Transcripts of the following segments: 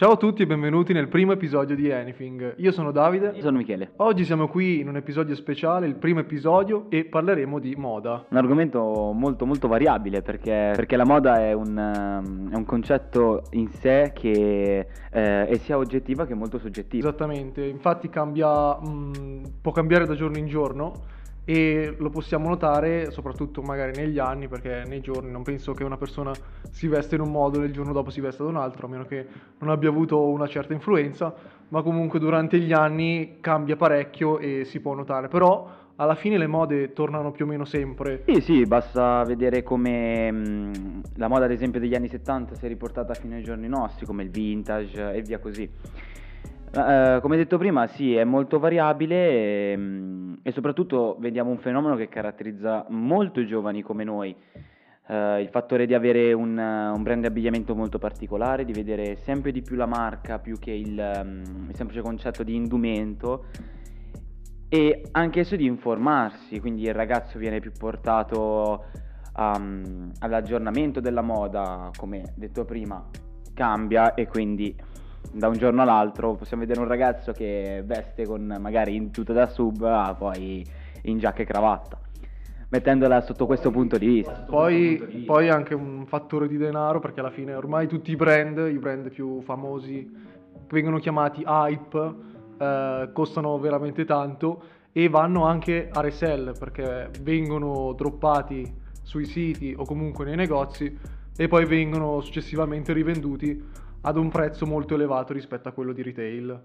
Ciao a tutti e benvenuti nel primo episodio di Anything. Io sono Davide. Io sono Michele. Oggi siamo qui in un episodio speciale, il primo episodio, e parleremo di moda. Un argomento molto molto variabile perché, perché la moda è un, um, è un, concetto in sé che eh, è sia oggettiva che molto soggettiva. Esattamente, infatti cambia, mh, mm, può cambiare da giorno in giorno e lo possiamo notare soprattutto magari negli anni perché nei giorni non penso che una persona si veste in un modo e il giorno dopo si vesta da un altro a meno che non abbia avuto una certa influenza ma comunque durante gli anni cambia parecchio e si può notare. Però alla fine le mode tornano più o meno sempre. Sì sì basta vedere come mh, la moda ad esempio degli anni 70 si è riportata fino ai giorni nostri come il vintage e via così. Uh, come detto prima, sì, è molto variabile e, mm, e, soprattutto vediamo un fenomeno che caratterizza molto i giovani come noi. Uh, il fattore di avere un, un, brand di abbigliamento molto particolare, di vedere sempre di più la marca più che il, um, il semplice concetto di indumento e anche esso di informarsi, quindi il ragazzo viene più portato um, all'aggiornamento della moda, come detto prima, cambia e quindi da un giorno all'altro possiamo vedere un ragazzo che veste con magari in tuta da sub a poi in giacca e cravatta mettendola sotto questo punto di vista. Poi, poi anche un fattore di denaro perché alla fine ormai tutti i brand, i brand più famosi vengono chiamati hype, eh, costano veramente tanto e vanno anche a resell perché vengono droppati sui siti o comunque nei negozi e poi vengono successivamente rivenduti ad un prezzo molto elevato rispetto a quello di retail.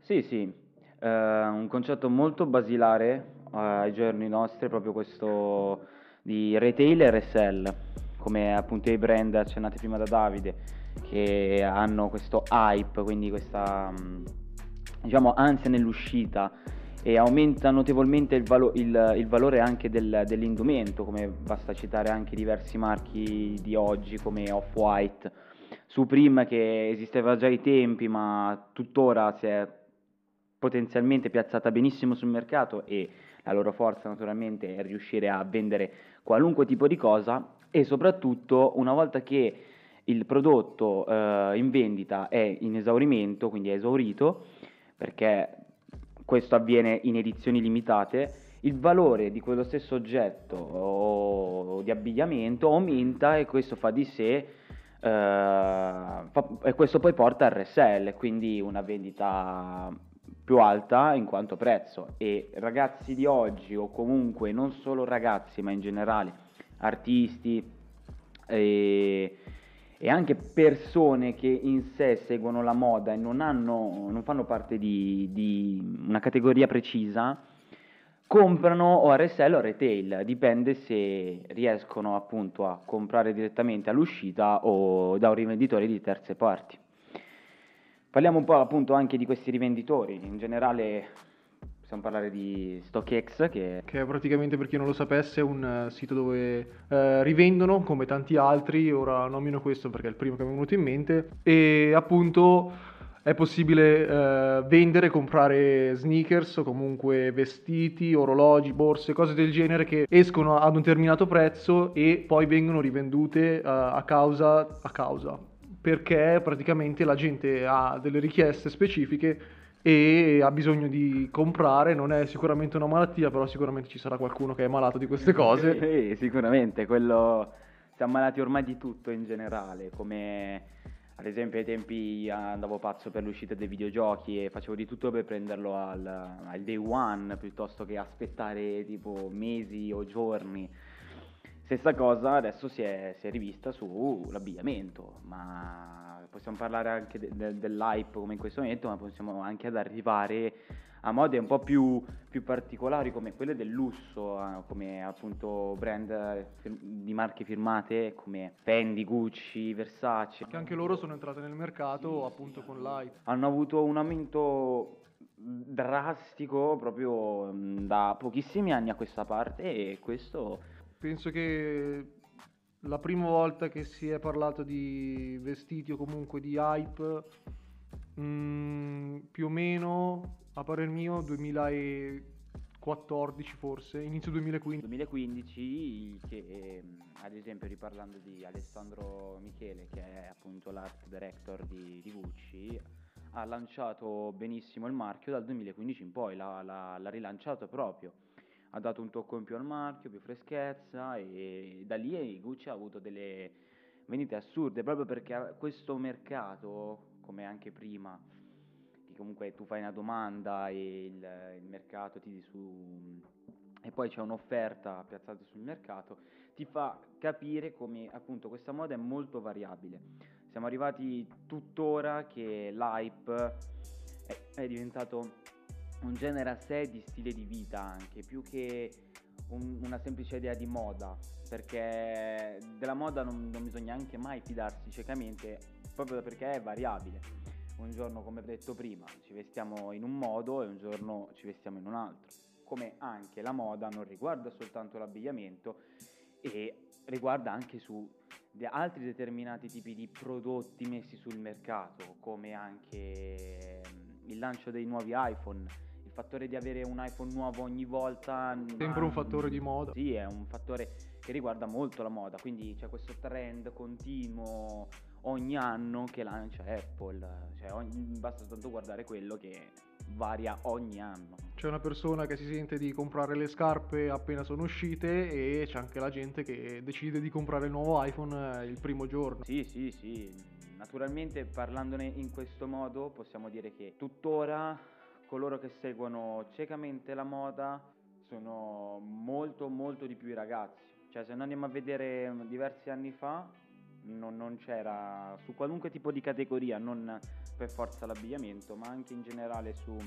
Sì, sì, eh, un concetto molto basilare eh, ai giorni nostri è proprio questo di retail e resell, come appunto i brand accennati prima da Davide, che hanno questo hype, quindi questa mm, diciamo ansia nell'uscita e aumenta notevolmente il, valo- il, il valore anche del, dell'indumento, come basta citare anche diversi marchi di oggi come Off-White Supreme che esisteva già ai tempi ma tuttora si è potenzialmente piazzata benissimo sul mercato e la loro forza naturalmente è riuscire a vendere qualunque tipo di cosa e soprattutto una volta che il prodotto eh, in vendita è in esaurimento, quindi è esaurito, perché questo avviene in edizioni limitate, il valore di quello stesso oggetto o di abbigliamento aumenta e questo fa di sé e questo poi porta al resell, quindi una vendita più alta in quanto prezzo. E ragazzi di oggi o comunque non solo ragazzi ma in generale artisti e, e anche persone che in sé seguono la moda e non, hanno, non fanno parte di, di una categoria precisa comprano o a resell o a retail, dipende se riescono appunto a comprare direttamente all'uscita o da un rivenditore di terze parti. Parliamo un po' appunto anche di questi rivenditori, in generale possiamo parlare di StockX che... che è praticamente per chi non lo sapesse un uh, sito dove uh, rivendono come tanti altri, ora nomino questo perché è il primo che mi è venuto in mente. E appunto è possibile eh, vendere, comprare sneakers o comunque vestiti, orologi, borse, cose del genere che escono ad un determinato prezzo e poi vengono rivendute eh, a, causa, a causa. Perché praticamente la gente ha delle richieste specifiche e ha bisogno di comprare, non è sicuramente una malattia, però sicuramente ci sarà qualcuno che è malato di queste cose. Sì, sicuramente, quello siamo malati ormai di tutto in generale, come ad esempio ai tempi andavo pazzo per l'uscita dei videogiochi e facevo di tutto per prenderlo al, al day one piuttosto che aspettare tipo mesi o giorni. Stessa cosa adesso si è, si è rivista sull'abbigliamento, ma possiamo parlare anche de, de, dell'hype come in questo momento, ma possiamo anche ad arrivare a mode un po' più, più particolari come quelle del lusso, eh, come appunto brand fir- di marche firmate come Fendi, Gucci, Versace. Che anche loro sono entrate nel mercato sì, appunto sì. con l'hype. Hanno avuto un aumento drastico proprio da pochissimi anni a questa parte e questo... Penso che la prima volta che si è parlato di vestiti o comunque di hype, mh, più o meno a parer mio 2004 2014 forse, inizio 2015. 2015 che ad esempio riparlando di Alessandro Michele che è appunto l'art director di, di Gucci ha lanciato benissimo il marchio dal 2015 in poi, l'ha, l'ha, l'ha rilanciato proprio ha dato un tocco in più al marchio, più freschezza e da lì Gucci ha avuto delle vendite assurde proprio perché questo mercato, come anche prima, che comunque tu fai una domanda e il, il mercato ti su e poi c'è un'offerta piazzata sul mercato, ti fa capire come appunto questa moda è molto variabile. Siamo arrivati tuttora che l'hype è, è diventato un genere a sé di stile di vita anche, più che un, una semplice idea di moda, perché della moda non, non bisogna anche mai fidarsi ciecamente, proprio perché è variabile. Un giorno, come detto prima, ci vestiamo in un modo e un giorno ci vestiamo in un altro. Come anche la moda non riguarda soltanto l'abbigliamento e riguarda anche su altri determinati tipi di prodotti messi sul mercato, come anche mm, il lancio dei nuovi iPhone il fattore di avere un iPhone nuovo ogni volta... Sempre un fattore di moda. Sì, è un fattore che riguarda molto la moda, quindi c'è questo trend continuo ogni anno che lancia Apple, cioè ogni, basta tanto guardare quello che varia ogni anno. C'è una persona che si sente di comprare le scarpe appena sono uscite e c'è anche la gente che decide di comprare il nuovo iPhone eh, il primo giorno. Sì, sì, sì. Naturalmente parlandone in questo modo possiamo dire che tuttora coloro che seguono ciecamente la moda sono molto molto di più i ragazzi. Cioè se noi andiamo a vedere diversi anni fa non, non c'era su qualunque tipo di categoria, non per forza l'abbigliamento, ma anche in generale su uh,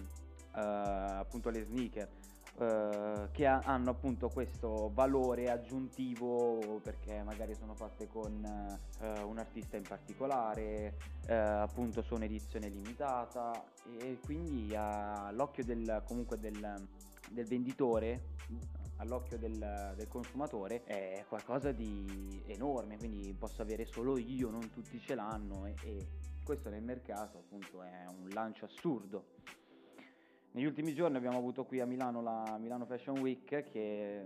appunto le sneaker eh, che ha, hanno appunto questo valore aggiuntivo perché magari sono fatte con eh, un artista in particolare, eh, appunto sono edizione limitata e quindi all'occhio del, comunque del, del venditore all'occhio del, del, consumatore è qualcosa di enorme, quindi posso avere solo io, non tutti ce l'hanno e, e questo nel mercato appunto è un lancio assurdo. Negli ultimi giorni abbiamo avuto qui a Milano la Milano Fashion Week che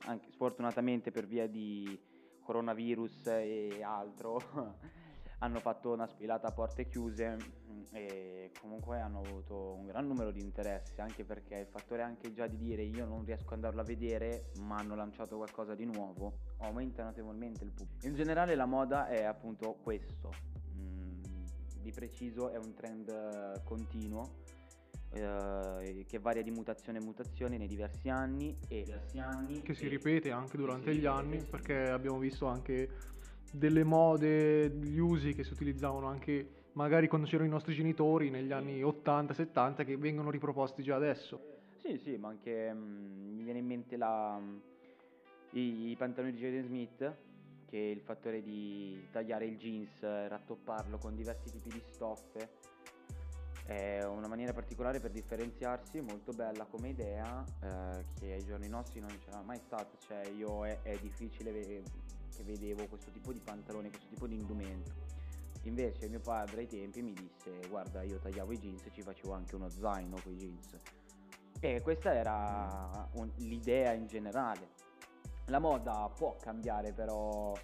anche sfortunatamente per via di coronavirus e altro hanno fatto una sfilata a porte chiuse e comunque hanno avuto un gran numero di interessi anche perché il fattore anche già di dire io non riesco ad andarlo a vedere ma hanno lanciato qualcosa di nuovo aumenta notevolmente il pubblico in generale la moda è appunto questo. Mm, di preciso è un trend continuo eh, che varia di mutazione in mutazione nei diversi anni e diversi anni che si ripete anche durante gli anni perché abbiamo visto anche delle mode, gli usi che si utilizzavano anche magari quando c'erano i nostri genitori negli anni 80-70 che vengono riproposti già adesso. Sì, sì, ma anche mm, mi viene in mente la, i, i pantaloni di Jaden Smith che il fattore di tagliare il jeans, rattopparlo con diversi tipi di stoffe è una maniera particolare per differenziarsi, molto bella come idea, eh, che ai giorni nostri non c'era mai stata, cioè io è, è difficile che vedevo questo tipo di pantalone, questo tipo di indumento. Invece mio padre ai tempi mi disse guarda io tagliavo i jeans e ci facevo anche uno zaino con i jeans. E questa era un, l'idea in generale. La moda può cambiare però uh,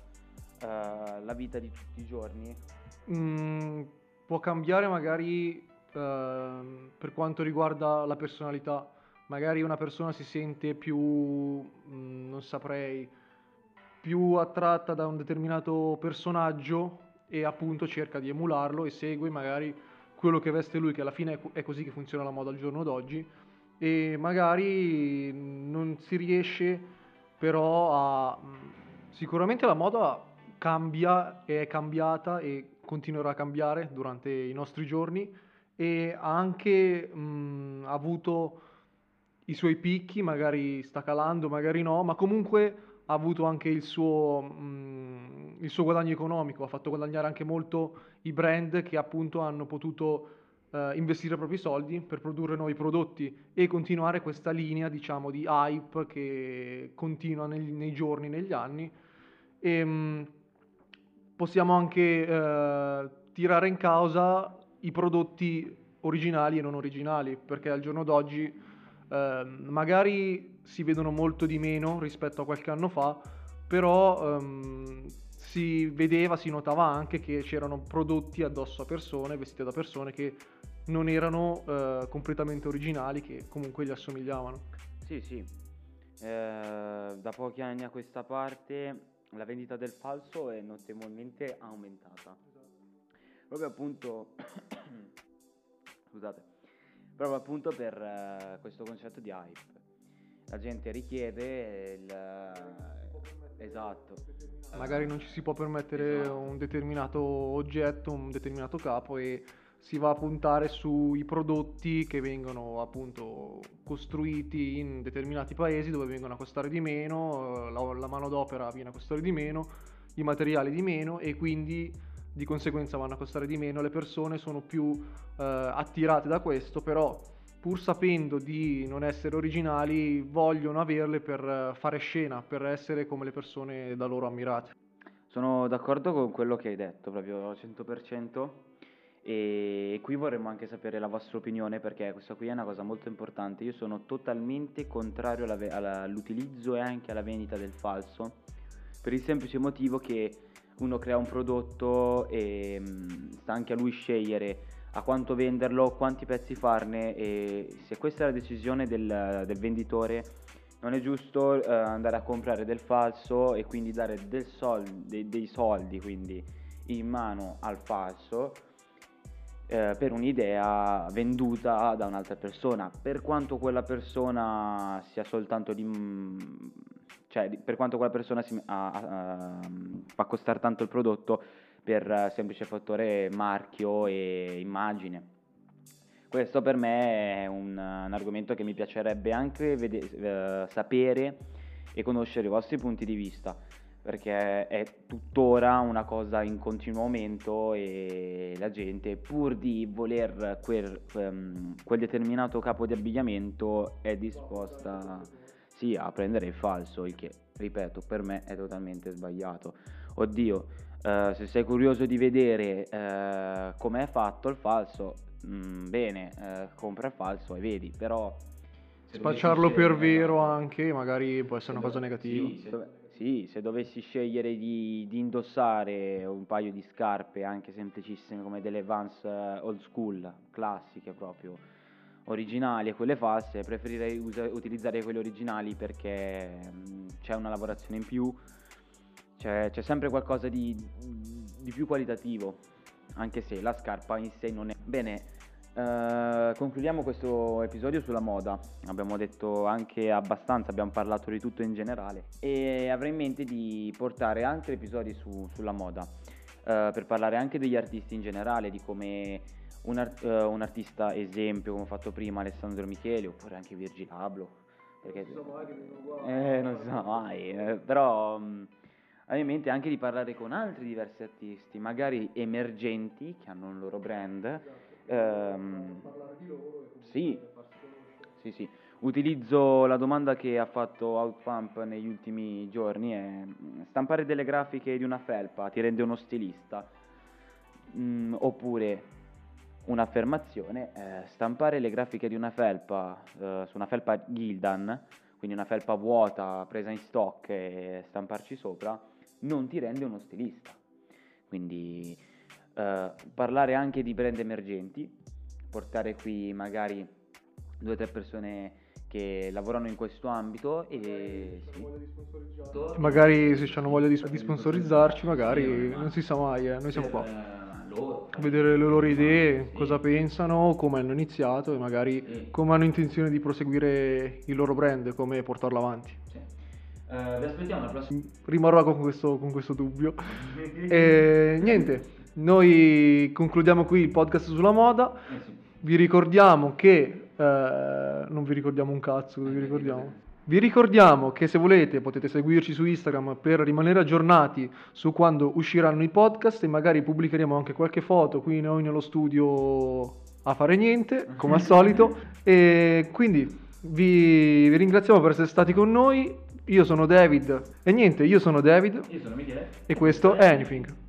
la vita di tutti i giorni? Mm, può cambiare magari Ehm, per quanto riguarda la personalità. Magari una persona si sente più, mh, mm, non saprei, più attratta da un determinato personaggio e appunto cerca di emularlo e segue magari quello che veste lui, che alla fine è così che funziona la moda al giorno d'oggi, e magari non si riesce però a... Sicuramente la moda cambia, è cambiata e continuerà a cambiare durante i nostri giorni e ha anche mh, avuto i suoi picchi, magari sta calando, magari no, ma comunque ha avuto anche il suo, mh, il suo guadagno economico, ha fatto guadagnare anche molto i brand che appunto hanno potuto uh, investire i propri soldi per produrre nuovi prodotti e continuare questa linea diciamo di hype che continua negli, nei giorni, negli anni. E, mh, possiamo anche uh, tirare in causa i prodotti originali e non originali, perché al giorno d'oggi eh, magari si vedono molto di meno rispetto a qualche anno fa, però ehm, si vedeva, si notava anche che c'erano prodotti addosso a persone, vestiti da persone che non erano eh, completamente originali, che comunque gli assomigliavano. Sì, sì. Eh, da pochi anni a questa parte la vendita del falso è notevolmente aumentata. Proprio appunto, scusate, proprio appunto per uh, questo concetto di hype. La gente richiede il... esatto. Magari non ci si può permettere esatto. un determinato oggetto, un determinato capo e si va a puntare sui prodotti che vengono appunto costruiti in determinati paesi dove vengono a costare di meno, la, la manodopera viene a costare di meno, i materiali di meno e quindi di conseguenza vanno a costare di meno, le persone sono più eh, attirate da questo, però pur sapendo di non essere originali vogliono averle per fare scena, per essere come le persone da loro ammirate. Sono d'accordo con quello che hai detto, proprio al 100%. E qui vorremmo anche sapere la vostra opinione perché questa qui è una cosa molto importante. Io sono totalmente contrario alla ve- all'utilizzo e anche alla vendita del falso per il semplice motivo che uno crea un prodotto e mh, mm, sta anche a lui scegliere a quanto venderlo, quanti pezzi farne e se questa è la decisione del, del venditore non è giusto eh, andare a comprare del falso e quindi dare sol- dei, dei soldi quindi in mano al falso eh, per un'idea venduta da un'altra persona, per quanto quella persona sia soltanto di... cioè per quanto quella persona si, a, a, fa costare tanto il prodotto per semplice fattore marchio e immagine. Questo per me è un, un argomento che mi piacerebbe anche vede- eh, sapere e conoscere i vostri punti di vista perché è tuttora una cosa in continuo aumento e la gente pur di voler quel, um, quel determinato capo di abbigliamento è disposta sì, a prendere il falso, il che, ripeto, per me è totalmente sbagliato. Oddio, uh, se sei curioso di vedere uh, com'è fatto il falso, mh, mm, bene, uh, compra il falso e vedi, però... Spacciarlo per vero anche magari può essere una cosa negativa. Sì, se, sì, se dovessi scegliere di, di, indossare un paio di scarpe anche semplicissime come delle Vans eh, old school, classiche proprio, originali e quelle false, preferirei usa- utilizzare quelle originali perché mh, mm, c'è una lavorazione in più, c'è, c'è sempre qualcosa di, di più qualitativo, anche se la scarpa in sé non è... Bene, Uh, concludiamo questo episodio sulla moda. Abbiamo detto anche abbastanza, abbiamo parlato di tutto in generale e avrei in mente di portare altri episodi su, sulla moda uh, per parlare anche degli artisti in generale, di come un, art- uh, un, artista esempio, come ho fatto prima, Alessandro Michele oppure anche Virgil Abloh. Perché, non so mai che eh, non sa mai, eh, però um, avevo in mente anche di parlare con altri diversi artisti, magari emergenti che hanno un loro brand Ehm, sì, sì, sì. Utilizzo la domanda che ha fatto Outpump negli ultimi giorni è stampare delle grafiche di una felpa ti rende uno stilista? Mm, oppure un'affermazione, eh, stampare le grafiche di una felpa eh, su una felpa Gildan, quindi una felpa vuota presa in stock e stamparci sopra, non ti rende uno stilista. Quindi eh, parlare anche di brand emergenti, portare qui magari due o tre persone che lavorano in questo ambito e sì. magari se hanno voglia di, di sponsorizzarci magari non si sa mai eh. noi siamo qua loro, vedere le loro idee sì. cosa pensano come hanno iniziato e magari sì. come hanno intenzione di proseguire il loro brand come portarlo avanti sì. uh, vi aspettiamo alla prossima rimarrò con questo, con questo dubbio e niente noi concludiamo qui il podcast sulla moda. Eh vi ricordiamo che. Eh, non vi ricordiamo un cazzo, vi ricordiamo. Vi ricordiamo che se volete potete seguirci su Instagram per rimanere aggiornati su quando usciranno i podcast e magari pubblicheremo anche qualche foto qui noi nello studio a fare niente, come al solito. E quindi vi, vi ringraziamo per essere stati con noi. Io sono David e niente, io sono David. Io sono Michele. E questo è Anything.